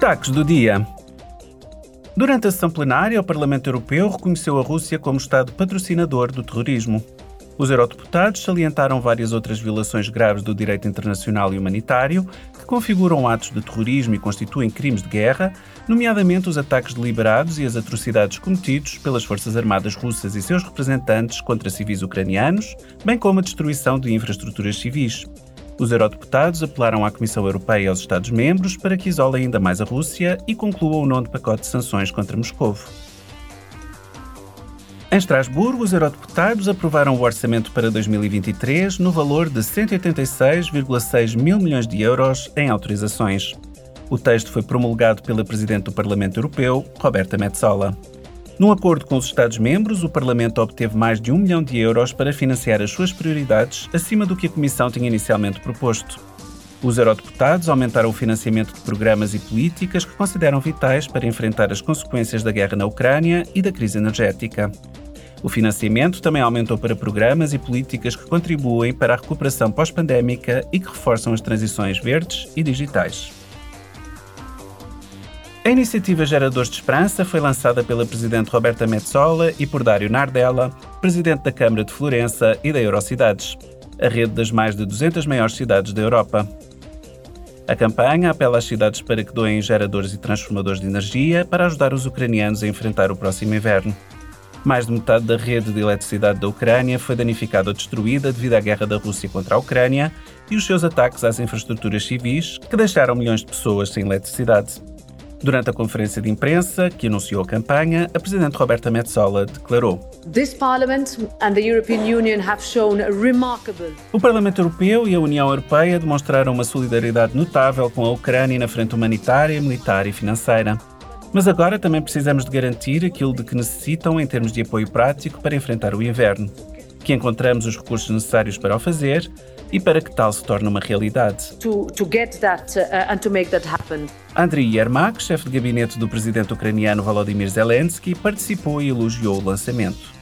Destaques do dia. Durante a sessão plenária, o Parlamento Europeu reconheceu a Rússia como Estado patrocinador do terrorismo. Os eurodeputados salientaram várias outras violações graves do direito internacional e humanitário que configuram atos de terrorismo e constituem crimes de guerra, nomeadamente os ataques deliberados e as atrocidades cometidos pelas Forças Armadas russas e seus representantes contra civis ucranianos, bem como a destruição de infraestruturas civis. Os eurodeputados apelaram à Comissão Europeia e aos Estados-membros para que isolem ainda mais a Rússia e concluam o nono pacote de sanções contra Moscou. Em Estrasburgo, os eurodeputados aprovaram o orçamento para 2023 no valor de 186,6 mil milhões de euros em autorizações. O texto foi promulgado pela Presidente do Parlamento Europeu, Roberta Metsola. Num acordo com os Estados-membros, o Parlamento obteve mais de um milhão de euros para financiar as suas prioridades, acima do que a Comissão tinha inicialmente proposto. Os eurodeputados aumentaram o financiamento de programas e políticas que consideram vitais para enfrentar as consequências da guerra na Ucrânia e da crise energética. O financiamento também aumentou para programas e políticas que contribuem para a recuperação pós-pandémica e que reforçam as transições verdes e digitais. A iniciativa Geradores de Esperança foi lançada pela Presidente Roberta Metsola e por Dário Nardella, Presidente da Câmara de Florença e da Eurocidades, a rede das mais de 200 maiores cidades da Europa. A campanha apela às cidades para que doem geradores e transformadores de energia para ajudar os ucranianos a enfrentar o próximo inverno. Mais de metade da rede de eletricidade da Ucrânia foi danificada ou destruída devido à guerra da Rússia contra a Ucrânia e os seus ataques às infraestruturas civis, que deixaram milhões de pessoas sem eletricidade. Durante a conferência de imprensa que anunciou a campanha, a presidente Roberta Metsola declarou: remarkable... O Parlamento Europeu e a União Europeia demonstraram uma solidariedade notável com a Ucrânia na frente humanitária, militar e financeira. Mas agora também precisamos de garantir aquilo de que necessitam em termos de apoio prático para enfrentar o inverno, que encontramos os recursos necessários para o fazer e para que tal se torne uma realidade. To, to that, uh, Andriy Yermak, chefe de gabinete do presidente ucraniano Volodymyr Zelensky, participou e elogiou o lançamento.